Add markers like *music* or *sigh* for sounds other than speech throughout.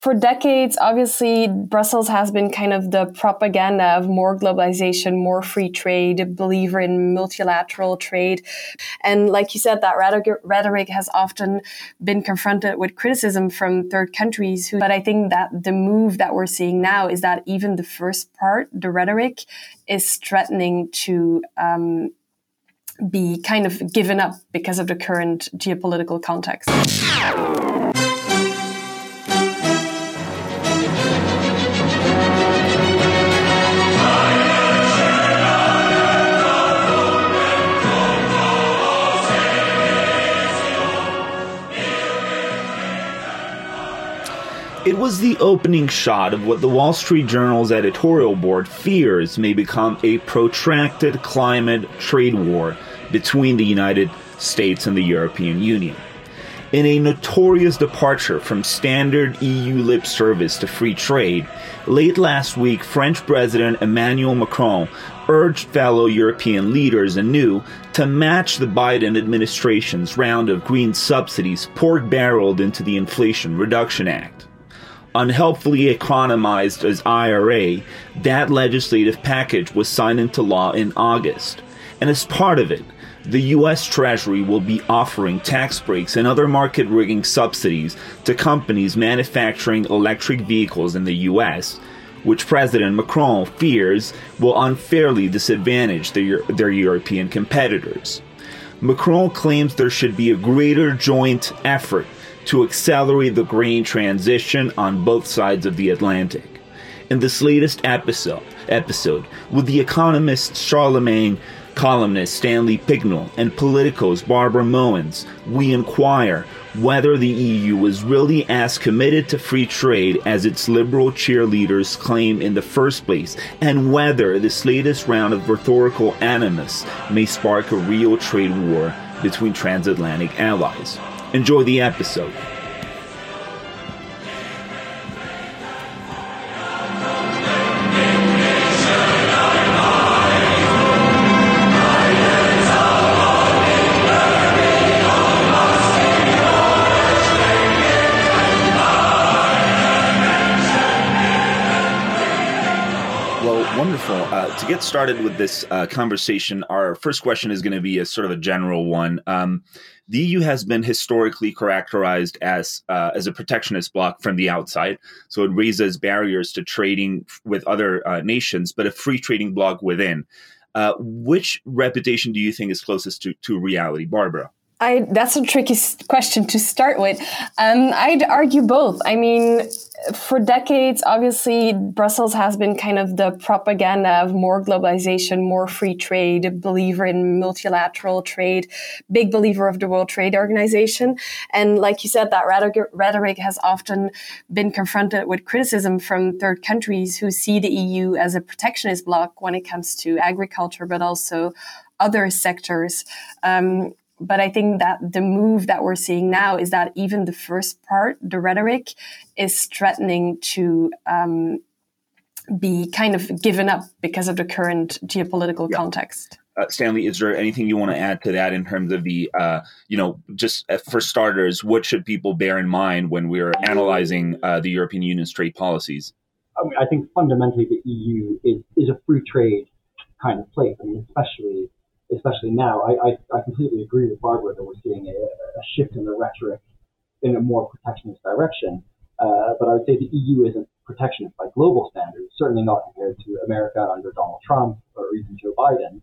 for decades, obviously, Brussels has been kind of the propaganda of more globalization, more free trade, believer in multilateral trade. And like you said, that rhetoric has often been confronted with criticism from third countries. Who, but I think that the move that we're seeing now is that even the first part, the rhetoric, is threatening to um, be kind of given up because of the current geopolitical context. It was the opening shot of what the Wall Street Journal's editorial board fears may become a protracted climate trade war between the United States and the European Union. In a notorious departure from standard EU lip service to free trade, late last week, French President Emmanuel Macron urged fellow European leaders anew to match the Biden administration's round of green subsidies pork barreled into the Inflation Reduction Act unhelpfully economized as IRA, that legislative package was signed into law in August. And as part of it, the U.S. Treasury will be offering tax breaks and other market rigging subsidies to companies manufacturing electric vehicles in the U.S., which President Macron fears will unfairly disadvantage their, their European competitors. Macron claims there should be a greater joint effort to accelerate the green transition on both sides of the Atlantic. In this latest episode, episode with the economist Charlemagne, columnist Stanley Pignal, and Politico's Barbara Moens, we inquire whether the EU is really as committed to free trade as its liberal cheerleaders claim in the first place, and whether this latest round of rhetorical animus may spark a real trade war between transatlantic allies. Enjoy the episode. Well, wonderful. Uh, to get started with this uh, conversation, first question is going to be a sort of a general one. Um, the EU has been historically characterized as uh, as a protectionist bloc from the outside, so it raises barriers to trading with other uh, nations, but a free trading bloc within. Uh, which reputation do you think is closest to, to reality, Barbara? I, that's a tricky question to start with. Um, I'd argue both. I mean, for decades, obviously, Brussels has been kind of the propaganda of more globalization, more free trade, believer in multilateral trade, big believer of the World Trade Organization. And like you said, that rhetoric has often been confronted with criticism from third countries who see the EU as a protectionist bloc when it comes to agriculture, but also other sectors. Um, but I think that the move that we're seeing now is that even the first part, the rhetoric, is threatening to um, be kind of given up because of the current geopolitical yeah. context. Uh, Stanley, is there anything you want to add to that in terms of the, uh, you know, just uh, for starters, what should people bear in mind when we're analyzing uh, the European Union's trade policies? I, mean, I think fundamentally the EU is, is a free trade kind of place. I mean, especially especially now, I, I, I completely agree with Barbara that we're seeing a, a, shift in the rhetoric in a more protectionist direction. Uh, but I would say the EU isn't protectionist by global standards, certainly not compared to America under Donald Trump or even Joe Biden.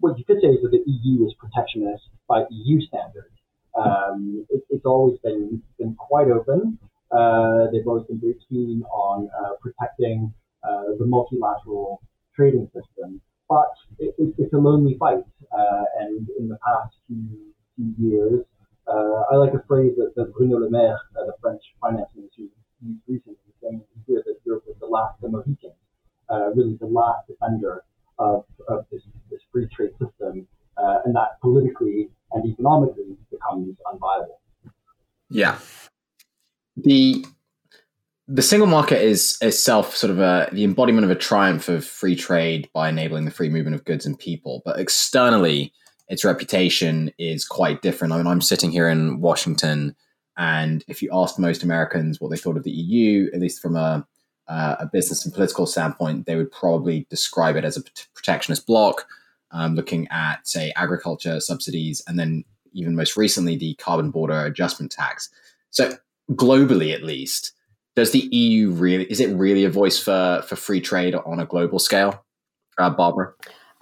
What you could say is that the EU is protectionist by EU standards. Um, it, it's always been, been quite open. Uh, they've always been very keen on uh, protecting uh, the multilateral trading system but it, it, it's a lonely fight. Uh, and in the past few, few years, uh, I like a phrase that, that Bruno Le Maire, uh, the French finance minister, used recently, saying here that Europe was the last of the Mohicans, uh, really the last defender of, of this, this free trade system, uh, and that politically and economically becomes unviable. Yeah. The the single market is itself sort of a, the embodiment of a triumph of free trade by enabling the free movement of goods and people. But externally, its reputation is quite different. I mean, I'm sitting here in Washington, And if you asked most Americans what they thought of the EU, at least from a, uh, a business and political standpoint, they would probably describe it as a protectionist bloc, um, looking at, say, agriculture subsidies, and then even most recently, the carbon border adjustment tax. So, globally at least, does the EU really, is it really a voice for, for free trade on a global scale? Uh, Barbara?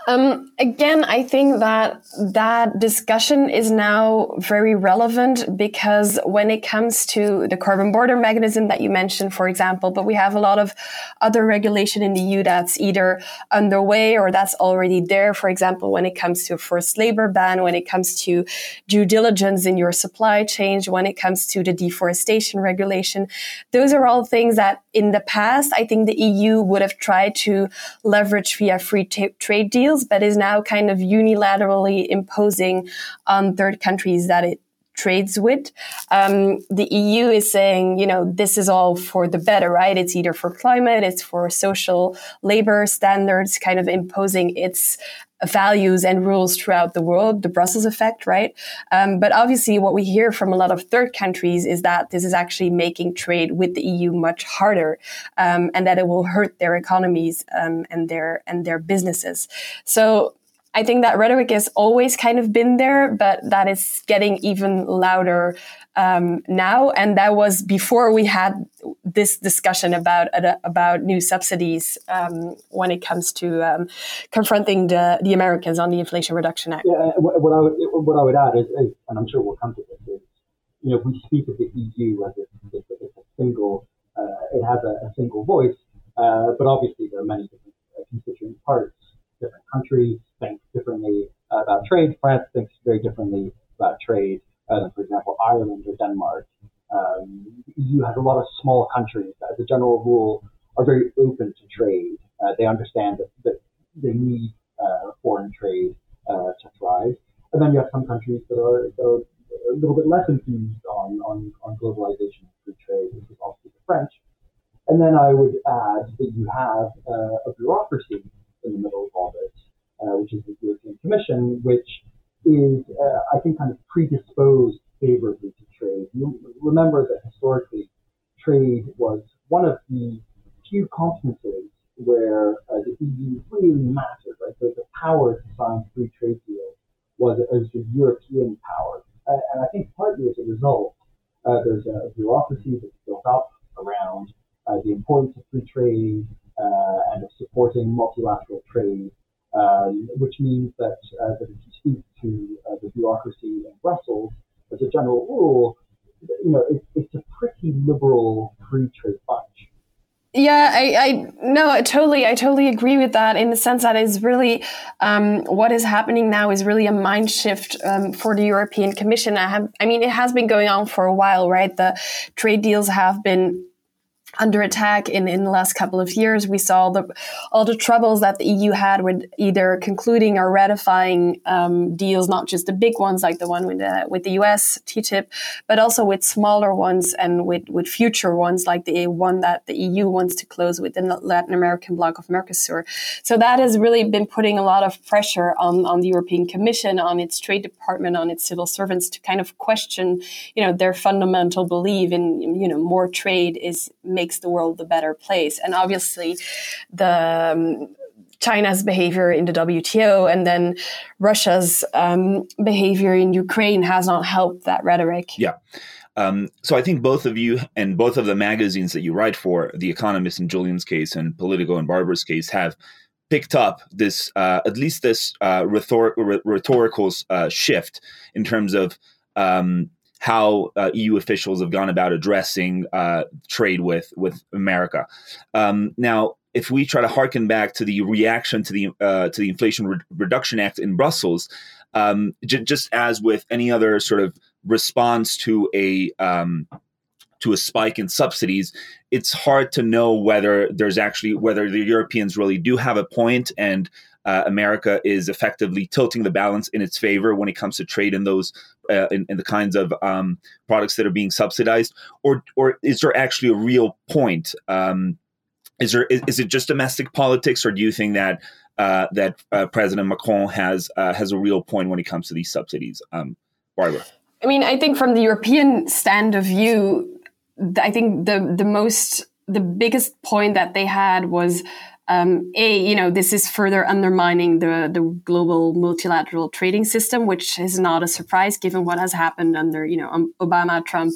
Um, again, I think that that discussion is now very relevant because when it comes to the carbon border mechanism that you mentioned, for example, but we have a lot of other regulation in the EU that's either underway or that's already there. For example, when it comes to a forced labor ban, when it comes to due diligence in your supply chain, when it comes to the deforestation regulation, those are all things that in the past, I think the EU would have tried to leverage via free t- trade deals but is now kind of unilaterally imposing on third countries that it trades with. Um, the EU is saying, you know, this is all for the better, right? It's either for climate, it's for social labor standards, kind of imposing its values and rules throughout the world, the Brussels effect, right? Um, but obviously, what we hear from a lot of third countries is that this is actually making trade with the EU much harder, um, and that it will hurt their economies um, and their and their businesses. So I think that rhetoric has always kind of been there, but that is getting even louder um, now. And that was before we had this discussion about uh, about new subsidies um, when it comes to um, confronting the, the Americans on the Inflation Reduction Act. Yeah, what I would, what I would add is, is, and I'm sure we'll come to this, is you know we speak of the EU as a single, uh, it has a, a single voice, uh, but obviously there are many different uh, constituent parts different countries think differently about trade. France thinks very differently about trade than, for example, Ireland or Denmark. Um, has a lot of small countries that, as a general rule, are very open to trade. Uh, they understand that, that they need uh, foreign trade uh, to thrive. And then you have some countries that are, that are a little bit less enthused on, on, on globalization and free trade, which is obviously the French. And then I would add that you have uh, a bureaucracy in the middle of all this, which is the European Commission, which is, uh, I think, kind of predisposed favorably to trade. You remember that historically, trade was one of the few conferences where uh, the EU really mattered, right? So the power to sign free trade deals was a, a European power. Uh, and I think partly as a result, uh, there's a bureaucracy that's built up around uh, the importance of free trade, uh, and of supporting multilateral trade, um, which means that, uh, that if you speak to uh, the bureaucracy in Brussels, as a general rule, you know, it, it's a pretty liberal free trade bunch. Yeah, I, I no, I totally, I totally agree with that. In the sense that is really um, what is happening now is really a mind shift um, for the European Commission. I have, I mean, it has been going on for a while, right? The trade deals have been under attack in, in the last couple of years. We saw the, all the troubles that the EU had with either concluding or ratifying um, deals, not just the big ones like the one with the, with the US, TTIP, but also with smaller ones and with, with future ones like the one that the EU wants to close with the Latin American bloc of Mercosur. So that has really been putting a lot of pressure on, on the European Commission, on its Trade Department, on its civil servants to kind of question, you know, their fundamental belief in, you know, more trade is makes the world a better place. And obviously, the um, China's behavior in the WTO and then Russia's um, behavior in Ukraine has not helped that rhetoric. Yeah. Um, so I think both of you and both of the magazines that you write for, The Economist in Julian's case and Politico in Barbara's case, have picked up this, uh, at least this uh, rhetor- rhetorical uh, shift in terms of um, how uh, EU officials have gone about addressing uh, trade with with America. Um, now, if we try to harken back to the reaction to the uh, to the Inflation Re- Reduction Act in Brussels, um, j- just as with any other sort of response to a um, to a spike in subsidies, it's hard to know whether there's actually whether the Europeans really do have a point and uh, America is effectively tilting the balance in its favor when it comes to trade in those uh, in, in, the kinds of um, products that are being subsidized, or or is there actually a real point? Um, is there is, is, it just domestic politics, or do you think that uh, that uh, President Macron has uh, has a real point when it comes to these subsidies, um, Barbara? I mean, I think from the European stand of view, I think the the most the biggest point that they had was um, a you know this is further undermining the the global multilateral trading system, which is not a surprise given what has happened under you know um, Obama, Trump,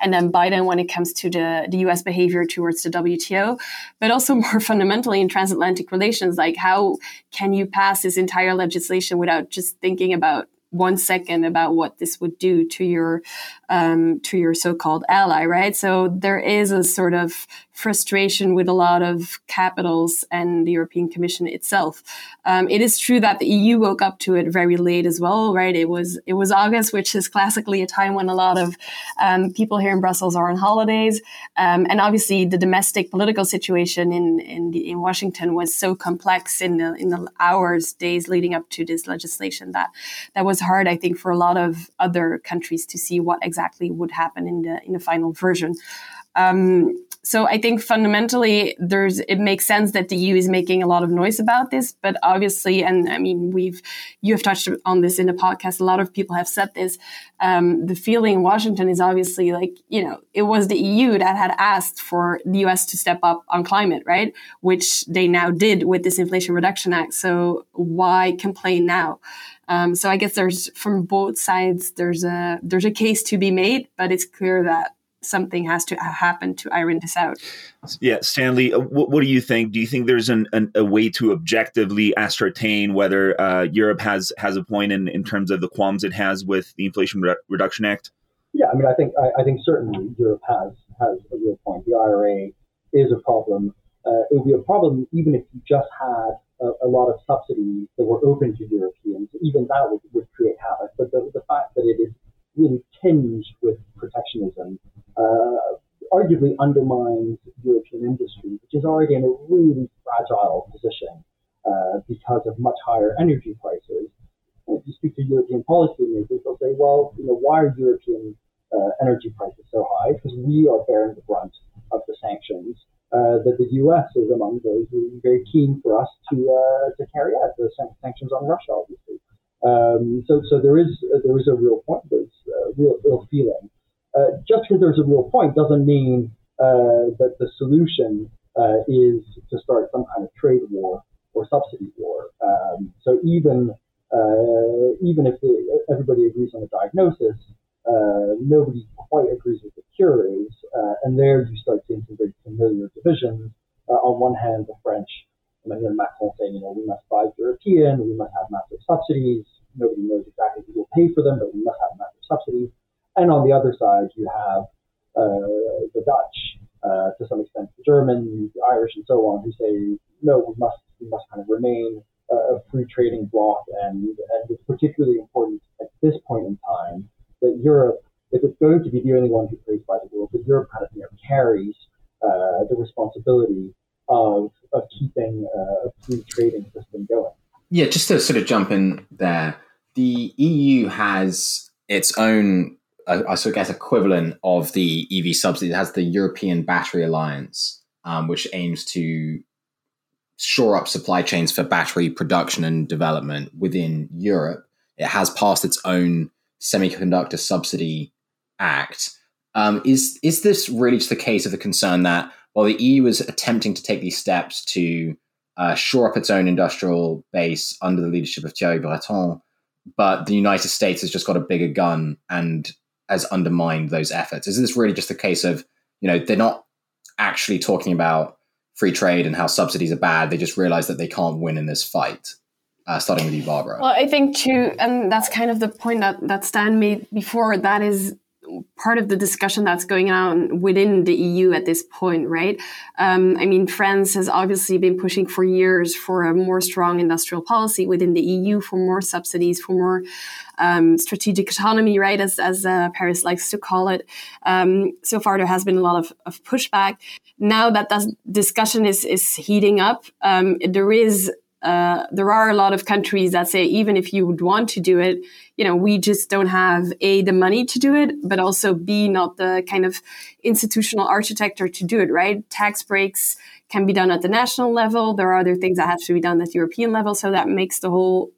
and then Biden when it comes to the the U.S. behavior towards the WTO, but also *laughs* more fundamentally in transatlantic relations, like how can you pass this entire legislation without just thinking about one second about what this would do to your um, to your so-called ally, right? So there is a sort of frustration with a lot of capitals and the European Commission itself. Um, it is true that the EU woke up to it very late as well, right? It was it was August, which is classically a time when a lot of um, people here in Brussels are on holidays, um, and obviously the domestic political situation in in, the, in Washington was so complex in the in the hours, days leading up to this legislation that that was hard, I think, for a lot of other countries to see what exactly would happen in the in the final version. Um, so I think fundamentally, there's it makes sense that the EU is making a lot of noise about this, but obviously, and I mean, we've you have touched on this in the podcast. A lot of people have said this. Um, the feeling in Washington is obviously like you know it was the EU that had asked for the US to step up on climate, right? Which they now did with this Inflation Reduction Act. So why complain now? Um, so I guess there's from both sides there's a there's a case to be made, but it's clear that something has to happen to iron this out. Yeah, Stanley, uh, what, what do you think? Do you think there's an, an, a way to objectively ascertain whether uh, Europe has has a point in, in terms of the qualms it has with the Inflation Re- Reduction Act? Yeah, I mean, I think I, I, think certainly Europe has has a real point. The IRA is a problem. Uh, it would be a problem even if you just had a, a, lot of subsidies that were open to Europeans. Even that would, would create havoc. But the, the fact that it is really tinged with protectionism uh, arguably undermines European industry, which is already in a really fragile position uh, because of much higher energy prices. And if you speak to European policymakers, they'll say, well, you know, why are European uh, energy prices so high? Because we are bearing the brunt of the sanctions. Uh, that the U.S. is among those who are very keen for us to uh, to carry out the sanctions on Russia, obviously. Um, so, so there is there is a real point, real, real feeling uh, just because there's a real point doesn't mean uh, that the solution uh, is to start some kind of trade war or subsidy war. Um, so even uh, even if the, everybody agrees on the diagnosis, uh, nobody quite agrees with the cure is, and there you start seeing some very familiar divisions. on one hand, the French, Emmanuel Macron saying, you know, we must buy European, we must have massive subsidies. Nobody knows exactly who will pay for them, but we must have massive subsidies. And on the other side, you have uh, the Dutch, uh, to some extent the Germans, the Irish, and so on, who say, no, we must, we must kind of remain a free trading bloc. And, and it's particularly important at this point in time that Europe, if it's going to be the only one who plays by the rules, that Europe kind of you know, carries uh, the responsibility of, of keeping a free trading system going. Yeah, just to sort of jump in there, the EU has its own I, I sort of guess equivalent of the EV subsidy. It has the European Battery Alliance, um, which aims to shore up supply chains for battery production and development within Europe. It has passed its own semiconductor subsidy act. Um, is is this really just the case of the concern that while the EU is attempting to take these steps to uh, shore up its own industrial base under the leadership of Thierry Breton, but the United States has just got a bigger gun and has undermined those efforts? Is this really just a case of, you know, they're not actually talking about free trade and how subsidies are bad. They just realize that they can't win in this fight. Uh, starting with you, Barbara. Well, I think too, and that's kind of the point that that Stan made before. That is part of the discussion that's going on within the EU at this point, right? Um, I mean, France has obviously been pushing for years for a more strong industrial policy within the EU, for more subsidies, for more um, strategic autonomy, right, as, as uh, Paris likes to call it. Um, so far, there has been a lot of, of pushback. Now that that discussion is, is heating up, um, there is uh, there are a lot of countries that say even if you would want to do it, you know, we just don't have a the money to do it, but also b not the kind of institutional architecture to do it. Right? Tax breaks can be done at the national level. There are other things that have to be done at the European level, so that makes the whole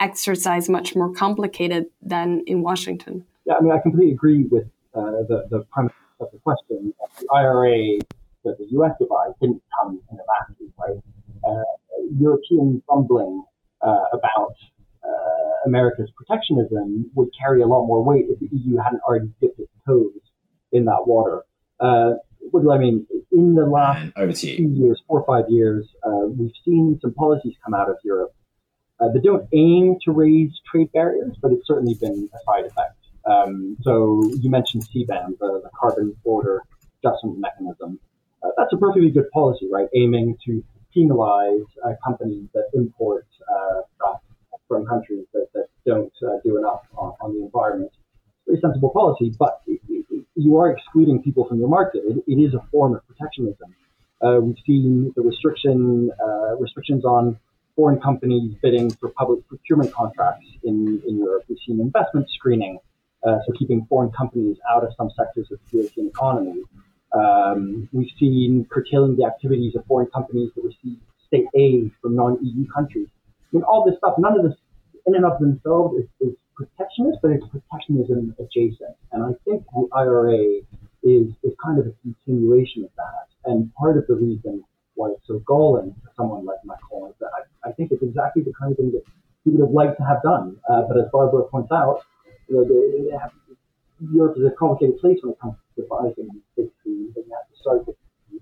exercise much more complicated than in Washington. Yeah, I mean, I completely agree with uh, the, the premise of the question. The IRA that the US devised didn't come in a vacuum, right? Uh, European bumbling uh, about uh, America's protectionism would carry a lot more weight if the EU hadn't already dipped its toes in that water. Uh, what do I mean? In the last few years, four or five years, uh, we've seen some policies come out of Europe uh, that don't aim to raise trade barriers, but it's certainly been a side effect. Um, so you mentioned CBAM, the, the carbon border adjustment mechanism. Uh, that's a perfectly good policy, right? Aiming to penalize uh, companies that import uh, from countries that, that don't uh, do enough on, on, the environment. It's very sensible policy, but you are excluding people from your market. it, it is a form of protectionism. Uh, we've seen the restriction restrictions on foreign companies bidding for public procurement contracts in, in Europe. We've seen investment screening, uh, so keeping foreign companies out of some sectors of the European economy. Um, we've seen curtailing the activities of foreign companies that receive state aid from non-EU countries. Mean, all this stuff, none of this in and of themselves is, is protectionist, but it's protectionism adjacent. And I think the IRA is, is kind of a continuation of that. And part of the reason why it's so galling to someone like Macron is that I, I think it's exactly the kind of thing that he would have liked to have done. Uh, but as Barbara points out, you know, they, they have, Europe is a complicated place when it comes to devising big schemes, and you have to start with the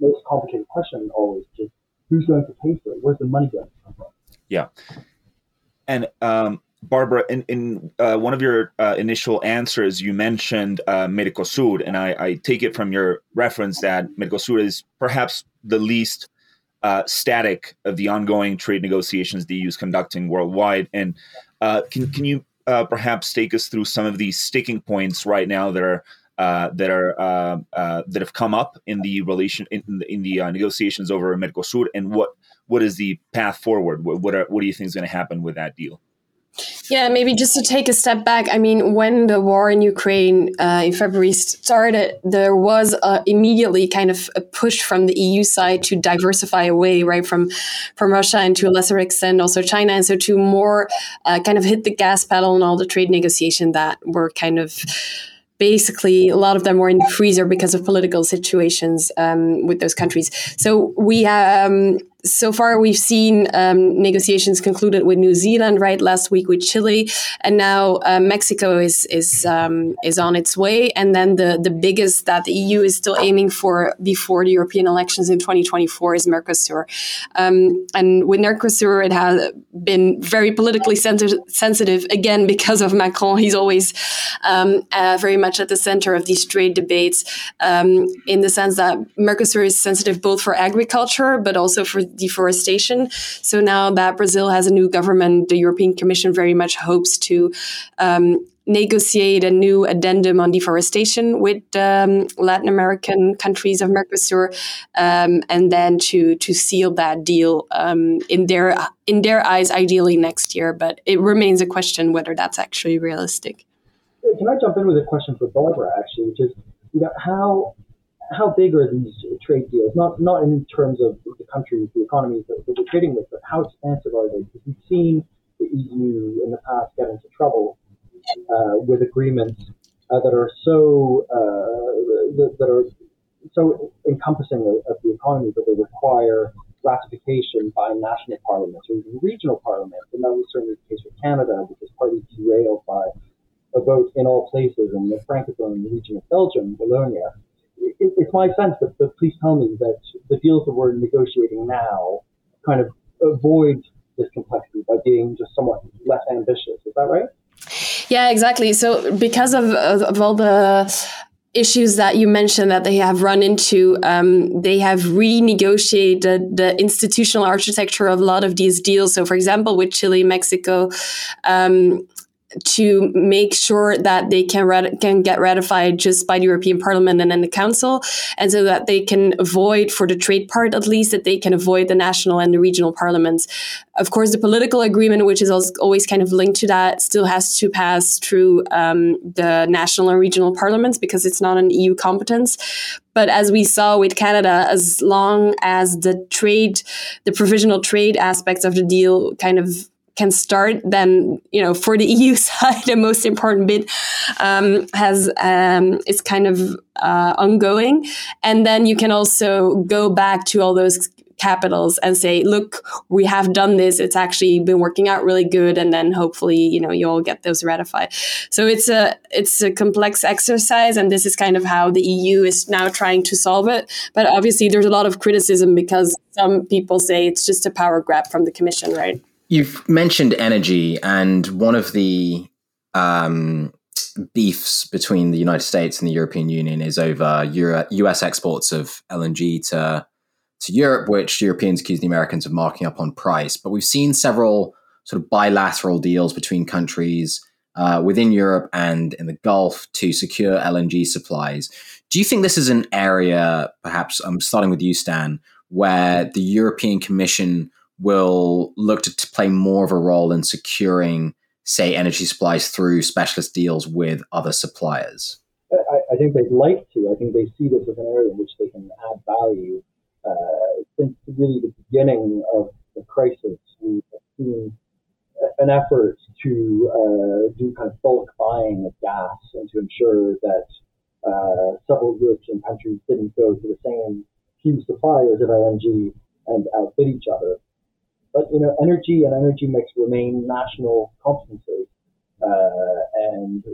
most complicated question always, just who's going to pay for it? Where's the money going to come from? Yeah. And um, Barbara, in, in uh, one of your uh, initial answers, you mentioned uh, Mercosur, and I, I, take it from your reference that Mercosur is perhaps the least uh, static of the ongoing trade negotiations the EU is conducting worldwide. And uh, can can you uh, perhaps take us through some of these sticking points right now that are uh, that are that have come up in the relation in, in the negotiations over Mercosur, and what what is the path forward? What what, are, what do you think is going to happen with that deal? Yeah, maybe just to take a step back. I mean, when the war in Ukraine uh, in February started, there was immediately kind of a push from the EU side to diversify away, right, from from Russia and to a lesser extent also China, and so to more uh, kind of hit the gas pedal in all the trade negotiation that were kind of basically a lot of them were in the freezer because of political situations um, with those countries. So we um, so far we've seen um, negotiations concluded with New Zealand right last week with Chile, and now uh, Mexico is is um, is on its way. And then the the biggest that the EU is still aiming for before the European elections in 2024 is Mercosur. Um, and with Mercosur, it has been very politically sensitive again because of Macron. He's always um, uh, very much at the center of these trade debates um, in the sense that Mercosur is sensitive both for agriculture but also for deforestation. So now that Brazil has a new government, the European Commission very much hopes to um, negotiate a new addendum on deforestation with um, Latin American countries of Mercosur, um, and then to to seal that deal um, in their in their eyes, ideally next year. But it remains a question whether that's actually realistic. Can I jump in with a question for Barbara? Actually, which is, you know, how how big are these trade deals? Not not in terms of the countries, the economies that, that we're trading with, but how expansive are they? Because we've seen the EU in the past get into trouble uh, with agreements uh, that are so uh, that, that, are so encompassing of, of, the economy that they require ratification by national parliaments or even regional parliaments. And that was certainly the case with Canada, which was partly derailed by a vote in all places in the Francophone region of Belgium, Wallonia it, it's my sense, but, but please tell me that the deals that we're negotiating now kind of avoid this complexity by being just somewhat less ambitious. Is that right? Yeah, exactly. So because of, of all the issues that you mentioned that they have run into, um, they have renegotiated the institutional architecture of a lot of these deals. So, for example, with Chile, Mexico, um, to make sure that they can rat- can get ratified just by the European Parliament and then the Council, and so that they can avoid, for the trade part at least, that they can avoid the national and the regional parliaments. Of course, the political agreement, which is always kind of linked to that, still has to pass through um, the national and regional parliaments because it's not an EU competence. But as we saw with Canada, as long as the trade, the provisional trade aspects of the deal kind of can start, then you know for the *laughs* EU side, the most important bit um, has um, is kind of uh, ongoing, and then you can also go back to all those capitals and say, look, we have done this. It's actually been working out really good. And then hopefully, you know, you'll get those ratified. So it's a, it's a complex exercise. And this is kind of how the EU is now trying to solve it. But obviously there's a lot of criticism because some people say it's just a power grab from the commission, right? You've mentioned energy and one of the, um, beefs between the United States and the European Union is over Euro- US exports of LNG to to Europe, which Europeans accuse the Americans of marking up on price. But we've seen several sort of bilateral deals between countries uh, within Europe and in the Gulf to secure LNG supplies. Do you think this is an area, perhaps I'm starting with you, Stan, where the European Commission will look to, to play more of a role in securing, say, energy supplies through specialist deals with other suppliers? I, I think they'd like to. I think they see this as an area in which they can add value uh, since really the beginning of the crisis, we've seen an effort to uh, do kind of bulk buying of gas and to ensure that uh, several European countries didn't go to the same few suppliers of LNG and outbid each other. But you know, energy and energy mix remain national competences, uh, and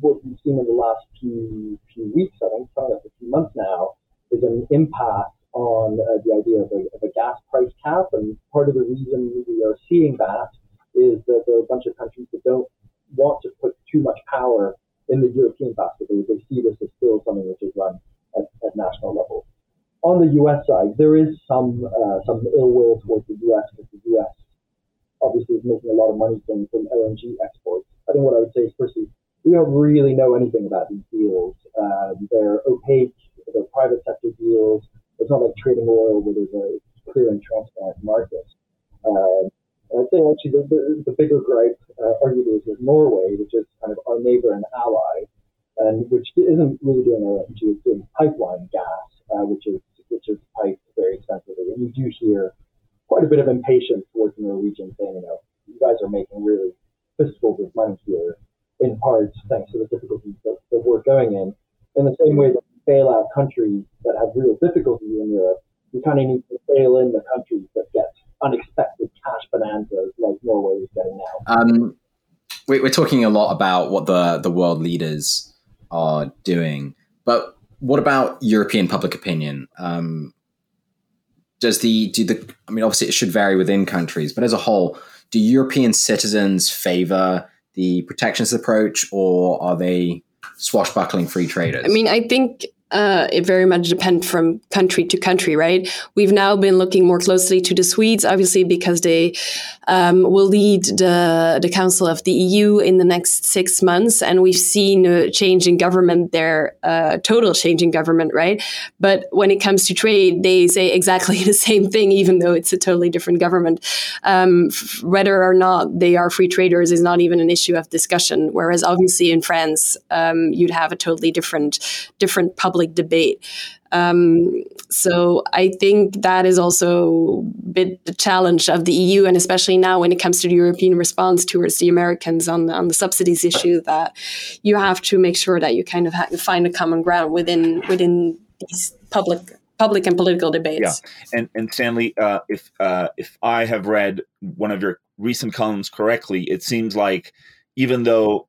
what we've seen in the last few few weeks, I think, probably a few months now, is an impact on uh, the idea of a, of a, gas price cap. And part of the reason we are seeing that is that there are a bunch of countries that don't want to put too much power in the European basket. They, they see this as still something which is run at, at national level. On the U.S. side, there is some uh, some ill will towards the U.S. because the U.S. obviously is making a lot of money from, from LNG exports. I think what I would say is, firstly, we don't really know anything about these deals. Uh, they're opaque. They're private sector deals. It's not like trading oil where there's a clear and transparent market. Uh, and I'd say actually the, the, the bigger gripe, uh, arguably, is with Norway, which is kind of our neighbor and ally, and which isn't really doing LNG, it's doing pipeline gas, uh, which is which is piped very extensively. And you do hear quite a bit of impatience towards the Norwegians saying, you know, you guys are making really fistfuls of money here, in part thanks to the difficulties that, that we're going in. In the same way that we bail out countries that have real difficulty in Europe, we kind of need to bail in the countries that get unexpected cash bonanzas like Norway is getting now. Um, we're talking a lot about what the, the world leaders are doing, but what about European public opinion? Um, does the do the I mean obviously it should vary within countries, but as a whole, do European citizens favor the protectionist approach, or are they swashbuckling free traders? I mean, I think uh, it very much depends from country to country, right? We've now been looking more closely to the Swedes, obviously, because they um, will lead the, the Council of the EU in the next six months. And we've seen a change in government there, uh, total change in government, right? But when it comes to trade, they say exactly *laughs* the same thing, even though it's a totally different government. Um, f- whether or not they are free traders is not even an issue of discussion. Whereas obviously in France, um, you'd have a totally different, different public public debate. Um, so I think that is also a bit the challenge of the EU, and especially now when it comes to the European response towards the Americans on on the subsidies issue, that you have to make sure that you kind of find a common ground within within these public public and political debates. Yeah, and and Stanley, uh, if uh, if I have read one of your recent columns correctly, it seems like even though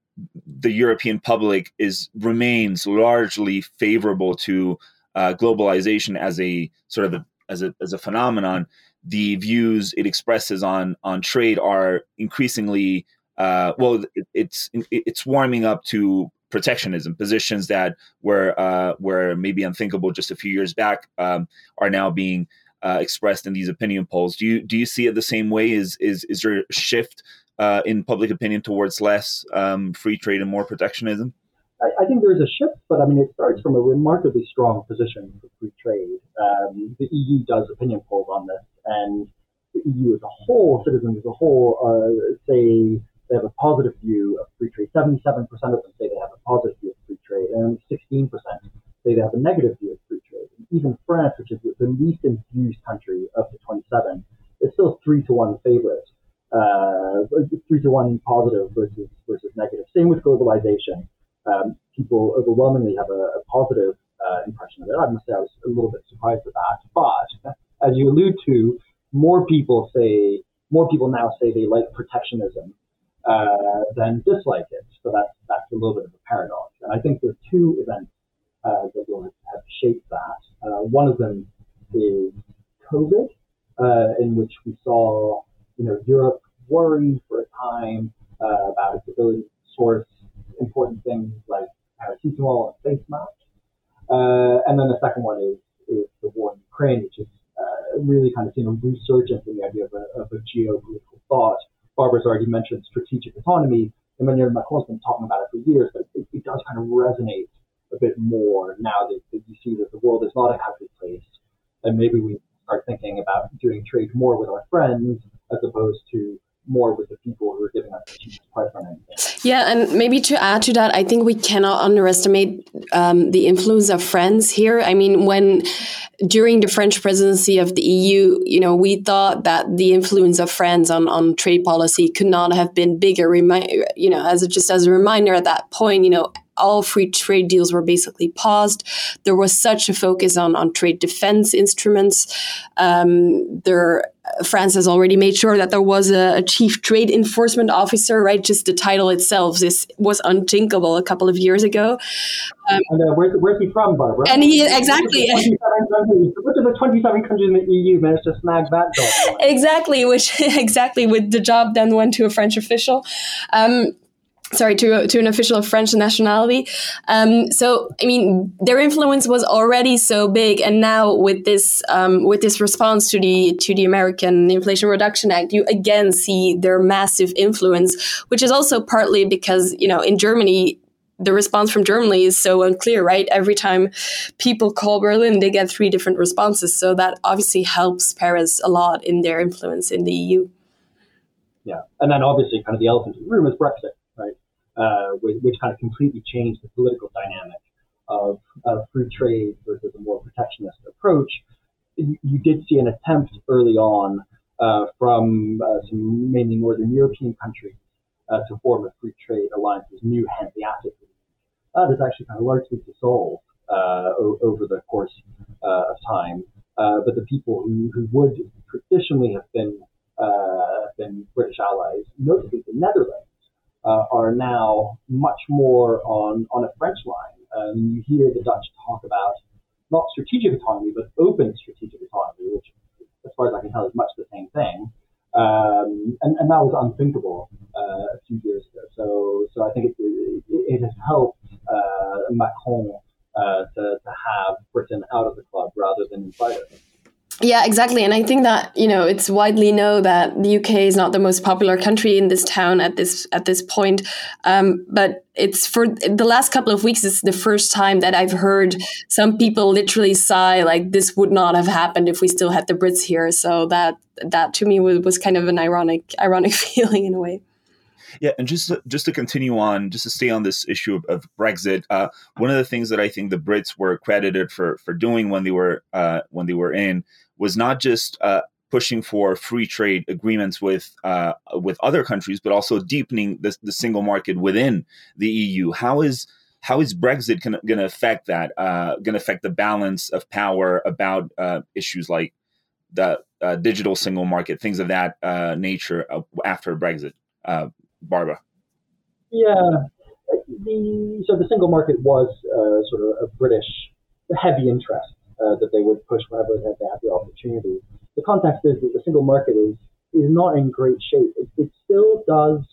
the European public is remains largely favorable to uh, globalization as a sort of a, as a as a phenomenon. The views it expresses on on trade are increasingly uh, well. It, it's it's warming up to protectionism positions that were uh, were maybe unthinkable just a few years back um, are now being uh, expressed in these opinion polls. Do you do you see it the same way? Is is is there a shift uh, in public opinion towards less um, free trade and more protectionism? I, I, think there is a shift, but I mean, it starts from a remarkably strong position for free trade. Um, the EU does opinion polls on this, and the EU as a whole, citizens as a whole, uh, say they have a positive view of free trade. 77% of them say they have a positive view of free trade, and 16% say they have a negative view of free trade. And even France, which is the least infused country of the 27, is still three to one favorite uh, three to one positive versus versus negative. Same with globalization. Um, people overwhelmingly have a, a positive uh, impression of it. I must say I was a little bit surprised at that. But as you allude to, more people say more people now say they like protectionism uh, than dislike it. So that's that's a little bit of a paradox. And I think there's two events uh, that will have shaped that. Uh, one of them is COVID, uh, in which we saw you know Europe worried for a time uh, about its ability to source important things like paracetamol and face masks. Uh, and then the second one is, is the war in Ukraine, which is uh, really kind of seen a resurgence in the idea of a, of a geopolitical thought. Barbara's already mentioned strategic autonomy. Emmanuel Macron's been talking about it for years, but it, it does kind of resonate a bit more now that, that you see that the world is not a happy place. And maybe we start thinking about doing trade more with our France as opposed to more with the people who are giving us the cheapest price on anything. Yeah, and maybe to add to that, I think we cannot underestimate um, the influence of friends here. I mean, when during the French presidency of the EU, you know, we thought that the influence of France on, on trade policy could not have been bigger. Remi- you know, as a, just as a reminder, at that point, you know, all free trade deals were basically paused. There was such a focus on, on trade defense instruments. Um, there, France has already made sure that there was a, a, chief trade enforcement officer, right? Just the title itself is, was unthinkable a couple of years ago. Um, and uh, where's, where's he from, Barbara? And he, exactly. Which of the 27 countries in the EU managed to snag that job? exactly, which, *laughs* exactly, with the job then went to a French official. Um, sorry to to an official of French nationality. Um, so I mean, their influence was already so big, and now with this um, with this response to the to the American Inflation Reduction Act, you again see their massive influence, which is also partly because you know in Germany. The response from Germany is so unclear, right? Every time people call Berlin, they get three different responses. So that obviously helps Paris a lot in their influence in the EU. Yeah, and then obviously, kind of the elephant in the room is Brexit uh, which, kind of completely changed the political dynamic of, of free trade versus a more protectionist approach. You, you did see an attempt early on uh, from uh, some mainly Northern European countries uh, to form a free trade alliance, this new Hanseatic League. That has actually kind of largely dissolved uh, o- over the course uh, of time. but the people who, who would traditionally have been been British allies, notably the Netherlands, uh, are now much more on, on a French line. Um, you hear the Dutch talk about not strategic autonomy, but open strategic autonomy, which, as far as I can tell, is much the same thing. Um, and, and, that was unthinkable uh, a few years ago. So, so I think it, it, it has helped uh, Macron uh, to, to have Britain out of the club rather than inside it. Yeah, exactly. And I think that, you know, it's widely known that the UK is not the most popular country in this town at this at this point. Um, but it's for the last couple of weeks, it's the first time that I've heard some people literally sigh like this would not have happened if we still had the Brits here. So that that to me was, was kind of an ironic ironic *laughs* feeling in a way. Yeah, and just to, just to continue on, just to stay on this issue of, of Brexit, uh, one of the things that I think the Brits were credited for for doing when they were uh, when they were in was not just uh, pushing for free trade agreements with uh, with other countries, but also deepening the, the single market within the EU. How is how is Brexit going to affect that? Uh, going to affect the balance of power about uh, issues like the uh, digital single market, things of that uh, nature after Brexit? Uh, Barbara. Yeah, the, so the single market was uh, sort of a British heavy interest uh, that they would push whenever they had the opportunity. The context is that the single market is is not in great shape. It, it still does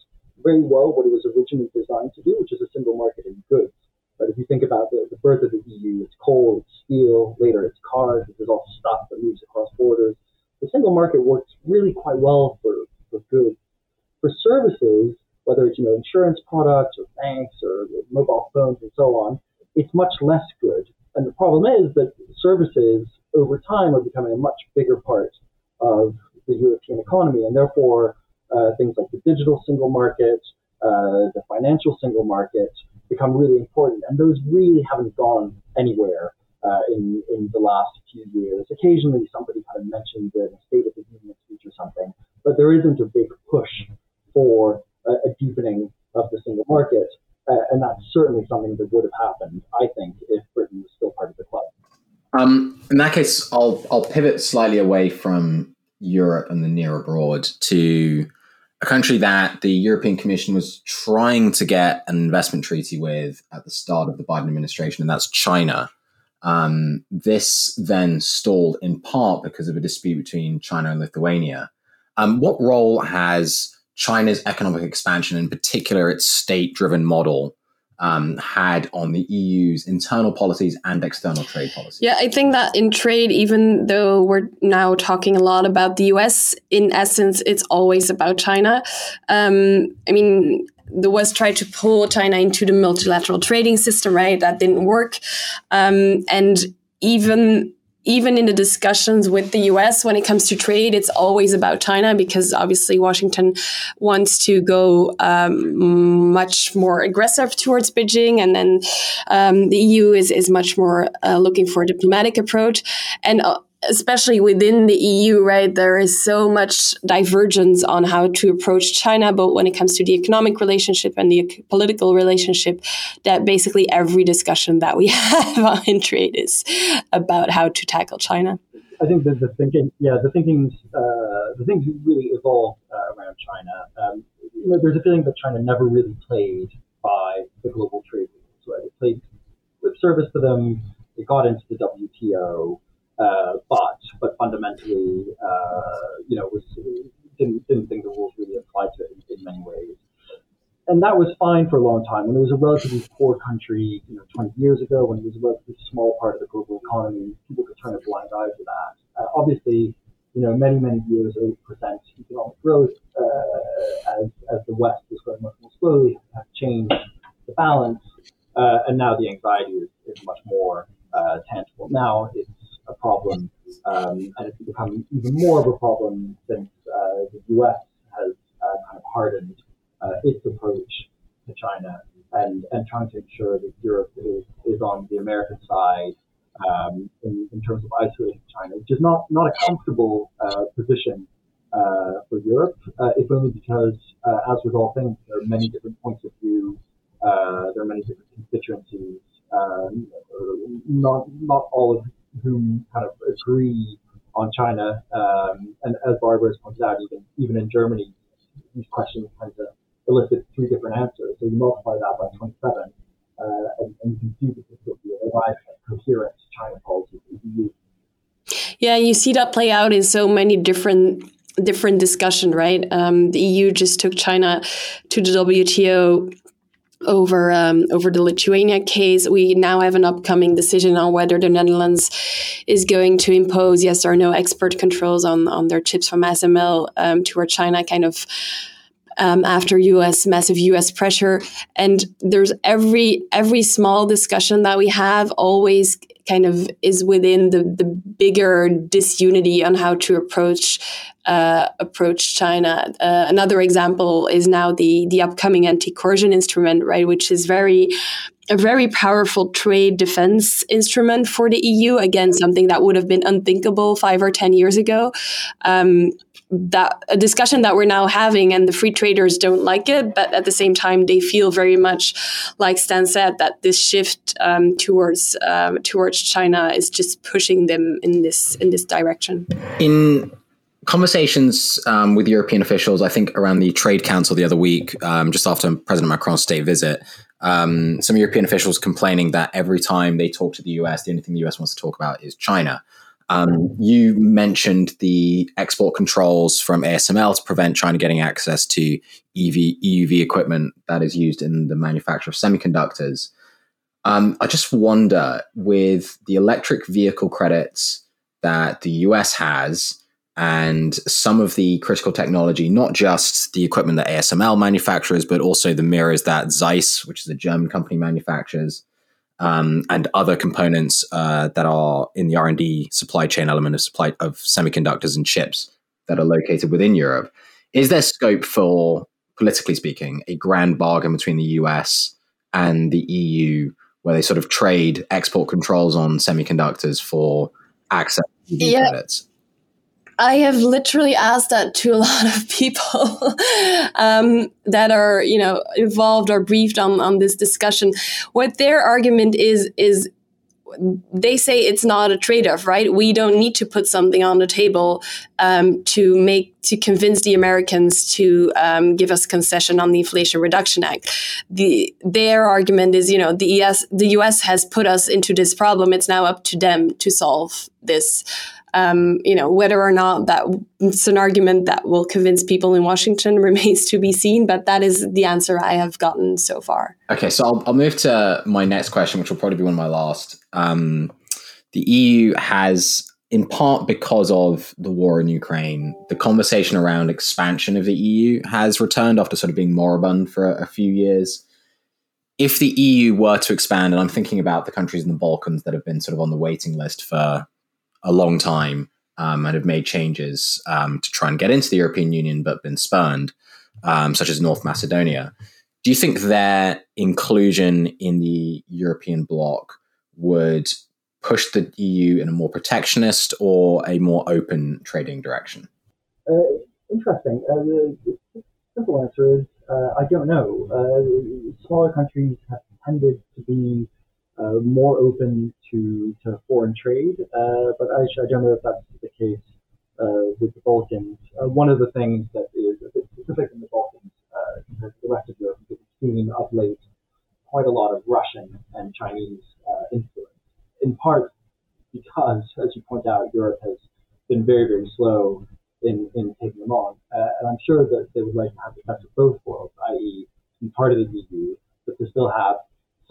very well what it was originally designed to do, which is a single market in goods. But if you think about the, the birth of the EU, it's coal, it's steel, later it's cars, it's all stuff that moves across borders. The single market works really quite well for, for goods. For services, whether it's you know insurance products or banks or mobile phones and so on, it's much less good. And the problem is that services over time are becoming a much bigger part of the European economy, and therefore uh, things like the digital single market, uh, the financial single market become really important, and those really haven't gone anywhere uh, in in the last few years. Occasionally, somebody kind of mentioned the State of the Union speech or something, but there isn't a big push for a, a deepening of the single market. Uh, and that's certainly something that would have happened, I think, if Britain was still part of the club. Um, in that case, I'll I'll pivot slightly away from Europe and the near abroad to a country that the European Commission was trying to get an investment treaty with at the start of the Biden administration, and that's China. Um, this then stalled in part because of a dispute between China and Lithuania. Um, what role has China's economic expansion, in particular its state driven model, um, had on the EU's internal policies and external trade policies. Yeah, I think that in trade, even though we're now talking a lot about the US, in essence, it's always about China. Um, I mean, the West tried to pull China into the multilateral trading system, right? That didn't work. Um, and even even in the discussions with the US when it comes to trade, it's always about China because obviously Washington wants to go um, much more aggressive towards Beijing, and then um, the EU is, is much more uh, looking for a diplomatic approach. And uh, especially within the EU, right, there is so much divergence on how to approach China, but when it comes to the economic relationship and the political relationship, that basically every discussion that we *laughs* have on trade is about how to tackle China. I think that the thinking, yeah, the thinking, uh, the things really evolved uh, around China. Um, you know, there's a feeling that China never really played by the global trade rules, right? It played lip service to them. It got into the WTO. Uh, but but fundamentally, uh, you know, was didn't, didn't think the rules really applied to it in, in, many ways. And that was fine for a long time. When it was a relatively poor country, you know, 20 years ago, when it was a relatively small part of the global economy, people could turn a blind eye to that. Uh, obviously, you know, many, many years, 8% economic growth, uh, as, as the West was growing much more slowly, have changed the balance. Uh, and now the anxiety is, is much more uh, tangible. Now it's a problem, um, and it's become even more of a problem since uh, the U.S. has uh, kind of hardened uh, its approach to China and, and trying to ensure that Europe is, is on the American side um, in, in, terms of isolating China, which is not, not a comfortable uh, position uh, for Europe, uh, if only because, as with all things, there are many different points of view, there are many different constituencies. Um, not not all of whom kind of agree on China. Um, and as Barbara has pointed out, even even in Germany, these questions tend to elicit three different answers. So you multiply that by 27, uh, and, and, you can see the difficulty of arriving at coherent China policy. Yeah, you see that play out in so many different different discussion, right? Um, the EU just took China to the WTO over um, over the Lithuania case. We now have an upcoming decision on whether the Netherlands is going to impose yes or no export controls on on their chips from ASML um, toward China, kind of. Um, after U.S. massive U.S. pressure, and there's every every small discussion that we have always kind of is within the, the bigger disunity on how to approach uh, approach China. Uh, another example is now the the upcoming anti-coercion instrument, right, which is very a very powerful trade defense instrument for the EU. Again, something that would have been unthinkable five or ten years ago. Um, that a discussion that we're now having and the free traders don't like it but at the same time they feel very much like stan said that this shift um, towards um, towards china is just pushing them in this in this direction. In conversations um, with european officials i think around the trade council the other week um, just after president macron's state visit um, some european officials complaining that every time they talk to the us the only thing the us wants to talk about is china um, you mentioned the export controls from ASML to prevent China getting access to EV, EUV equipment that is used in the manufacture of semiconductors. Um, I just wonder with the electric vehicle credits that the US has and some of the critical technology, not just the equipment that ASML manufactures, but also the mirrors that Zeiss, which is a German company, manufactures, um, and other components uh, that are in the R and D supply chain element of supply of semiconductors and chips that are located within Europe. Is there scope for, politically speaking, a grand bargain between the US and the EU, where they sort of trade export controls on semiconductors for access to yeah. credits? I have literally asked that to a *laughs* lot of people um, that are, you know, involved or briefed on, on this discussion. What their argument is is they say it's not a trade-off, right? We don't need to put something on the table um, to make to convince the Americans to um, give us concession on the Inflation Reduction Act. The their argument is, you know, the US the US has put us into this problem. It's now up to them to solve this. Um, you know, whether or not that it's an argument that will convince people in Washington *laughs* remains to be seen, but that is the answer I have gotten so far. Okay, so I'll, I'll move to my next question, which will probably be one of my last. Um, the EU has, in part because of the war in Ukraine, the conversation around expansion of the EU has returned after sort of being moribund for a, a few years. If the EU were to expand, and I'm thinking about the countries in the Balkans that have been sort of on the waiting list for a long time um, and have made changes um, to try and get into the European Union but been spurned, um, such as North Macedonia. Do you think their inclusion in the European bloc would push the EU in a more protectionist or a more open trading direction? Uh, interesting. Uh, the, simple answer is uh, I don't know. Uh, smaller countries have tended to be uh, more open to, to foreign trade, uh, but I, I don't know if that's the case uh, with the Balkans. Uh, one of the things that is a bit specific in the Balkans compared to the rest of Europe is we've seen of late quite a lot of Russian and Chinese influence, in part because, as you point out, Europe has been very, very slow in, in taking them on. Uh, and I'm sure that they would like to have the best of both worlds, i.e., be part of the EU, but to still have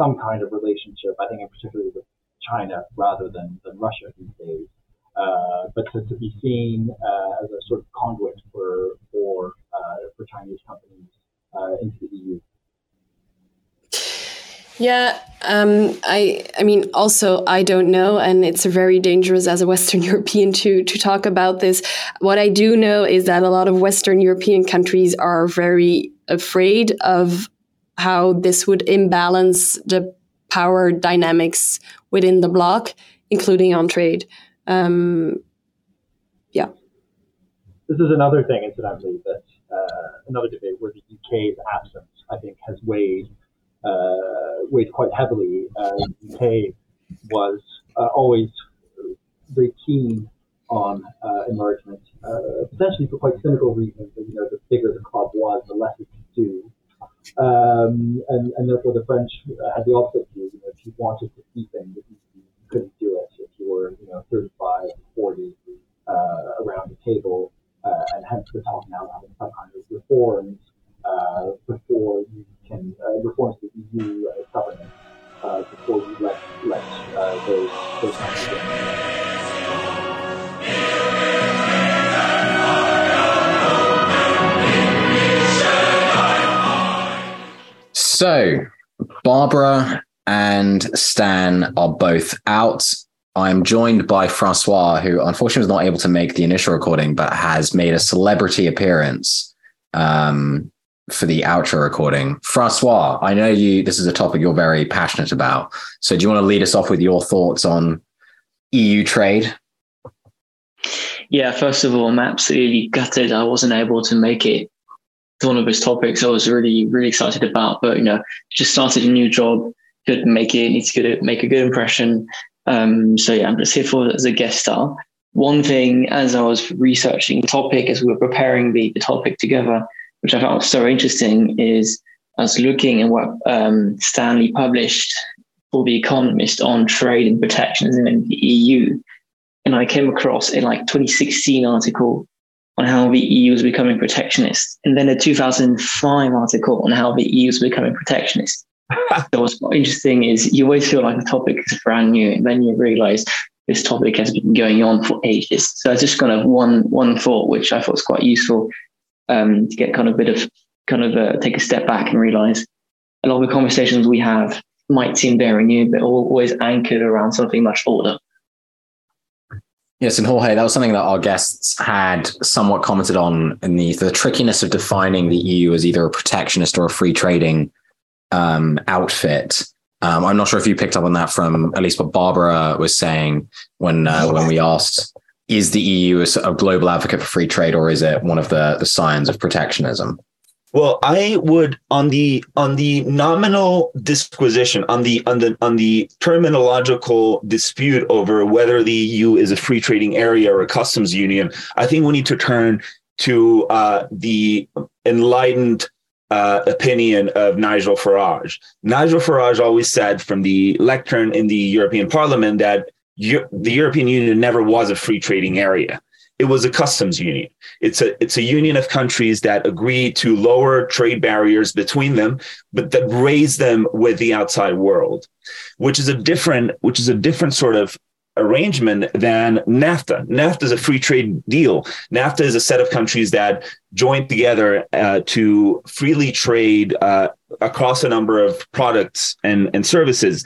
some kind of relationship, I think in particular with China rather than, than Russia these days. Uh, but to, to, be seen uh, as a sort of conduit for for uh, for Chinese companies uh, into the EU. Yeah, um, I I mean also I don't know, and it's very dangerous as a Western *laughs* European to to talk about this. What I do know is that a lot of Western European countries are very afraid of how this would imbalance the power dynamics within the bloc, including on trade. Um, yeah. This is another thing, incidentally, that uh, another debate where the UK's absence, I think, has weighed uh, weighed quite heavily. Uh, the UK was uh, always very keen on uh, enlargement, uh, potentially for quite cynical reasons. You know, the bigger the club was, the less it could do. Um, and, and therefore the French had the opposite view. You know, if you wanted to keep in, you, couldn't do it if you were, you know, 35, 40 uh, around the table. Uh, and hence we're talking now about having some kind of reforms uh, before you can, uh, reforms to the EU government uh, before you let, let uh, those, those kinds of So, Barbara and Stan are both out. I'm joined by Francois, who unfortunately was not able to make the initial recording, but has made a celebrity appearance um, for the outro recording. Francois, I know you. This is a topic you're very passionate about. So, do you want to lead us off with your thoughts on EU trade? Yeah, first of all, I'm absolutely gutted I wasn't able to make it one of those topics I was really, really excited about. But you know, just started a new job, could make it, need to make a good impression. Um, so yeah, I'm just here for as a guest star. One thing, as I was researching the topic, as we were preparing the, the topic together, which I found so interesting, is I was looking at what um, Stanley published for The Economist on trade and protectionism in the EU. And I came across a like 2016 article on how the EU is becoming protectionist, and then a 2005 article on how the EU is becoming protectionist. *laughs* so what's interesting is you always feel like the topic is brand new, and then you realize this topic has been going on for ages. So it's just kind of one one thought, which I thought was quite useful um, to get kind of a bit of kind of uh, take a step back and realize a lot of the conversations we have might seem very new, but always anchored around something much older. Yes, and Jorge, that was something that our guests had somewhat commented on in the the trickiness of defining the EU as either a protectionist or a free trading um, outfit. Um, I'm not sure if you picked up on that from at least what Barbara was saying when uh, when we asked is the EU a, global advocate for free trade, or is it one of the the signs of protectionism? Well, I would on the on the nominal disquisition on the on the on the terminological dispute over whether the EU is a free trading area or a customs union. I think we need to turn to uh, the enlightened uh, opinion of Nigel Farage. Nigel Farage always said from the lectern in the European Parliament that the European Union never was a free trading area. It was a customs union. It's a it's a union of countries that agree to lower trade barriers between them, but that raise them with the outside world, which is a different which is a different sort of arrangement than NAFTA. NAFTA is a free trade deal. NAFTA is a set of countries that join together uh, to freely trade uh, across a number of products and, and services,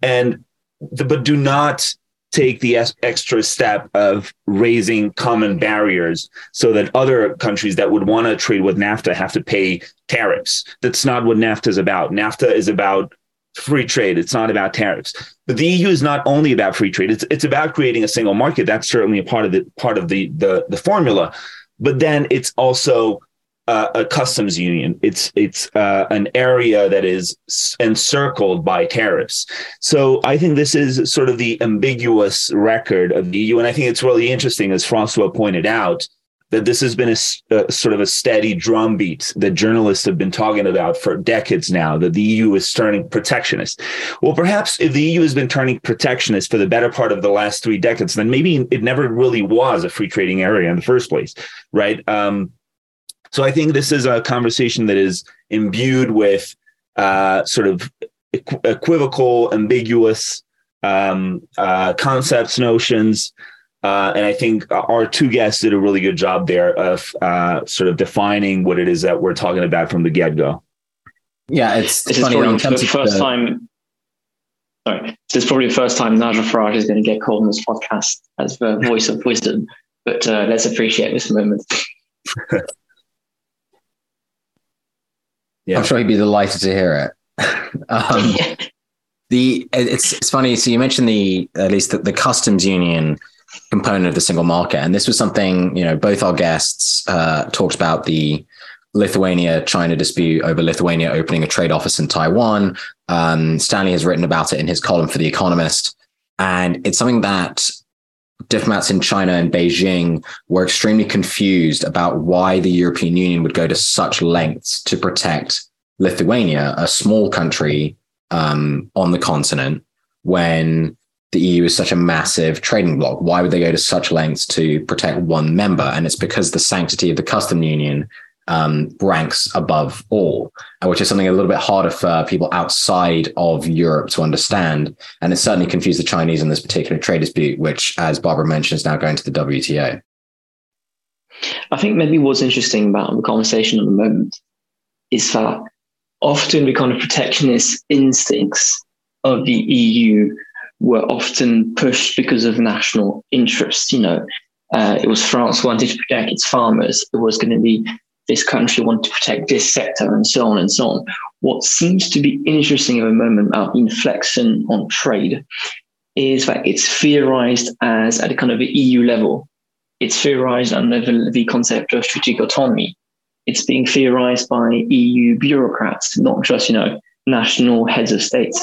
and the, but do not take the extra step of raising common barriers so that other countries that would want to trade with NAFTA have to pay tariffs. That's not what NAFTA is about. NAFTA is about free trade. It's not about tariffs. But the EU is not only about free trade. It's it's about creating a single market. That's certainly a part of the part of the the, the formula. But then it's also uh, a customs union. It's it's uh, an area that is encircled by tariffs. So I think this is sort of the ambiguous record of the EU, and I think it's really interesting, as Francois pointed out, that this has been a, a, sort of a steady drumbeat that journalists have been talking about for decades now. That the EU is turning protectionist. Well, perhaps if the EU has been turning protectionist for the better part of the last three decades, then maybe it never really was a free trading area in the first place, right? Um, so I think this is a conversation that is imbued with uh, sort of equivocal, ambiguous um, uh, concepts, notions. Uh, and I think our two guests did a really good job there of uh, sort of defining what it is that we're talking about from the get go. Yeah, it's, it's funny. For the first the... time, sorry, this is probably the first time Nigel Farage is going to get called on this podcast as the voice of wisdom. But uh, let's appreciate this moment. *laughs* Yeah. I'm sure he'd be delighted to hear it. *laughs* um, *laughs* the it's it's funny. So you mentioned the at least the, the customs union component of the single market, and this was something you know both our guests uh, talked about the Lithuania China dispute over Lithuania opening a trade office in Taiwan. Um, Stanley has written about it in his column for The Economist. And it's something that diplomats in China and Beijing were extremely confused about why the European Union would go to such lengths to protect Lithuania, a small country um, on the continent, when the EU is such a massive trading bloc. Why would they go to such lengths to protect one member? And it's because the sanctity of the custom union um, ranks above all, which is something a little bit harder for people outside of Europe to understand. And it certainly confused the Chinese in this particular trade dispute, which, as Barbara mentioned, is now going to the WTO. I think maybe what's interesting about the conversation at the moment is that often the kind of protectionist instincts of the EU were often pushed because of national interest. You know, uh, it was France wanted to protect its farmers. It was going to be this country want to protect this sector and so on and so on. What seems to be interesting at the moment about inflection on trade is that it's theorized as at a kind of a EU level. It's theorized under the, the concept of strategic autonomy. It's being theorized by EU bureaucrats, not just, you know, national heads of states.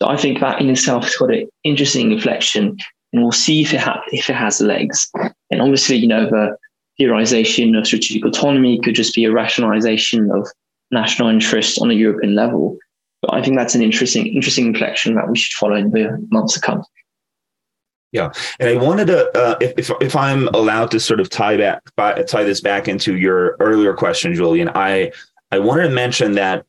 So I think that in itself has got an interesting inflection, and we'll see if it, ha- if it has legs. And obviously, you know, the theorization of strategic autonomy could just be a rationalization of national interests on a European level. But I think that's an interesting, interesting inflection that we should follow in the months to come. Yeah, and I wanted to, uh, if, if, if I'm allowed to sort of tie back tie this back into your earlier question, Julian, I I wanted to mention that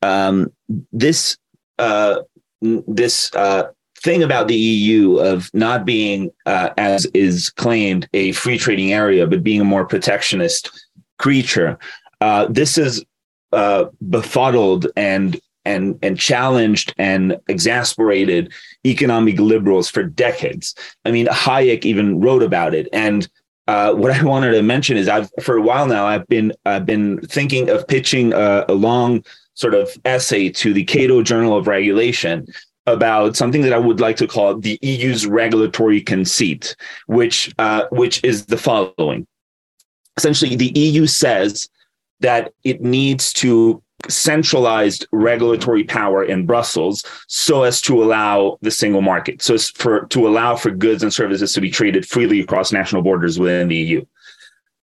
um, this uh, this uh, thing about the EU of not being, uh, as is claimed, a free trading area, but being a more protectionist creature. Uh, this is uh, befuddled and and and challenged and exasperated economic liberals for decades. I mean, Hayek even wrote about it. And uh, what I *laughs* wanted to mention is, I've for a while now, I've been I've been thinking of pitching a, a long sort of essay to the Cato Journal of Regulation about something that I would like to call the EU's regulatory conceit, which uh, which is the following. Essentially, the EU says that it needs to centralized regulatory power in Brussels so as to allow the single market, so as for to allow for goods and services to be traded freely across national borders within the EU.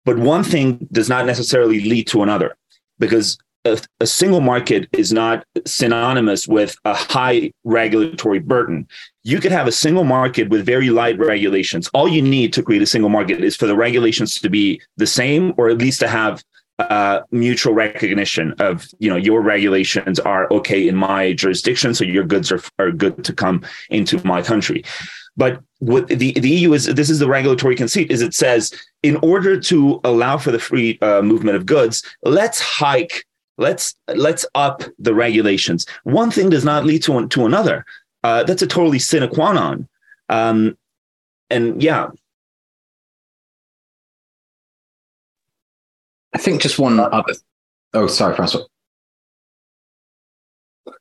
But one thing does not necessarily lead to another, because a, a single market is not synonymous with a high regulatory burden. You could have a single market with very light regulations. All you need to create a single market is for the regulations to be the same, or at least to have uh, mutual recognition of you know your regulations are okay in my jurisdiction, so your goods are are good to come into my country. But what the, the EU is this is the regulatory conceit is it says in order to allow for the free uh, movement of goods, let's hike, let's let's up the regulations. One thing does not lead to to another. Uh, that's a totally sine qua non. Um, and yeah, I think just one other. Oh, sorry, Francois.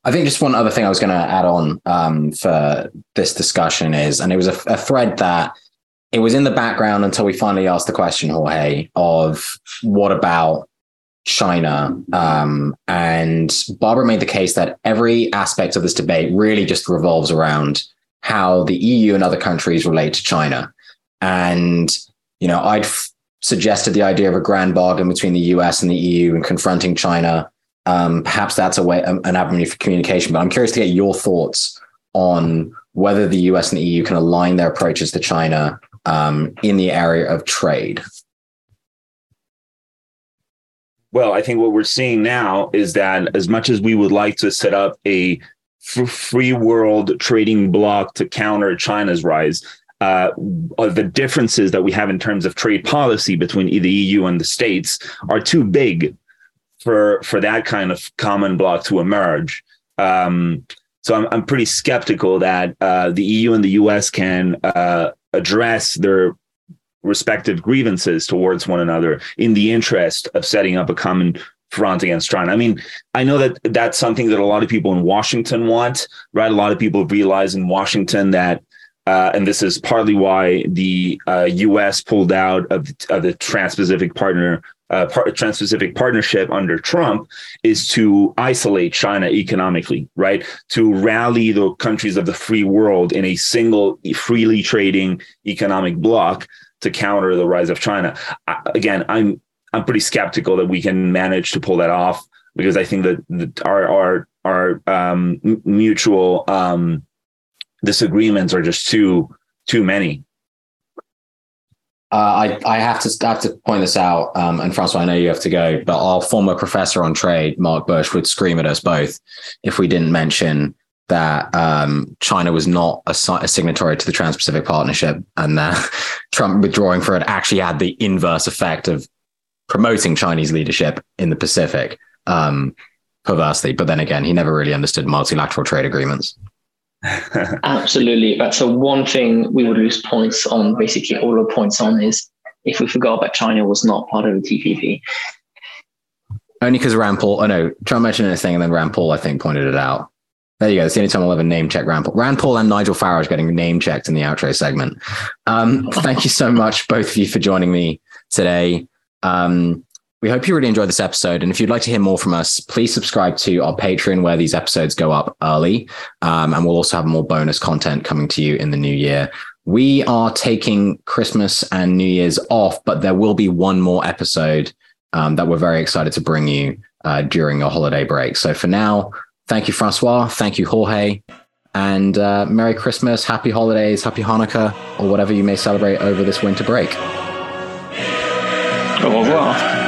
I think just one other thing I was going to add on um, for this discussion is, and it was a, a, thread that it was in the background until we finally asked the question, Jorge, of what about China? Um, and Barbara made the case that every aspect of this debate really just revolves around how the EU and other countries relate to China. And, you know, I'd f- suggested the idea of a grand bargain between the US and the EU and confronting China. Um, perhaps that's a way, an avenue for communication. But I'm curious to get your thoughts on whether the US and the EU can align their approaches to China um, in the area of trade. Well, I think what we're seeing now is that as much as we would like to set up a free world trading bloc to counter China's rise, uh, the differences that we have in terms of trade policy between the EU and the states are too big for for that kind of common bloc to emerge. Um, so I'm I'm pretty skeptical that uh, the EU and the US can uh, address their respective grievances towards one another in the interest of setting up a common front against China. I mean, I know that that's something that a lot of people in Washington want, right? A lot of people realize in Washington that uh, and this is partly why the uh, U.S. pulled out of, of the Trans-Pacific Partner uh, Trans-Pacific Partnership under Trump, is to isolate China economically, right? To rally the countries of the free world in a single, freely trading economic bloc to counter the rise of China. I, again, I'm I'm pretty skeptical that we can manage to pull that off because I think that, our our our um, mutual um, disagreements are just too too many. Uh, I, I have to have to point this out, um, and Francois, I know you have to go, but our former professor on trade, Mark Bush, would scream at us both if we didn't mention that um, China was not a, a, signatory to the Trans-Pacific Partnership, and that *laughs* Trump withdrawing from it actually had the inverse effect of promoting Chinese leadership in the Pacific, um, perversely. But then again, he never really understood multilateral trade agreements. *laughs* Absolutely. But so one thing we would lose points on, basically all the points on, is if we forgot that China was not part of the TPP. Only because Rand Paul, oh no, Trump mentioned thing and then Rand Paul, I think, pointed it out. There you go. It's the only time I'll ever name check Rand Paul. Rand Paul and Nigel Farage getting name checked in the outro segment. Um, thank you so much, both of you, for joining me today. Um, we hope you really enjoyed this episode. And if you'd like to hear more from us, please subscribe to our Patreon where these episodes go up early. Um, and we'll also have more bonus content coming to you in the new year. We are taking Christmas and New Year's off, but there will be one more episode um, that we're very excited to bring you uh, during your holiday break. So for now, thank you, Francois. Thank you, Jorge. And uh, Merry Christmas, Happy Holidays, Happy Hanukkah, or whatever you may celebrate over this winter break. Au revoir.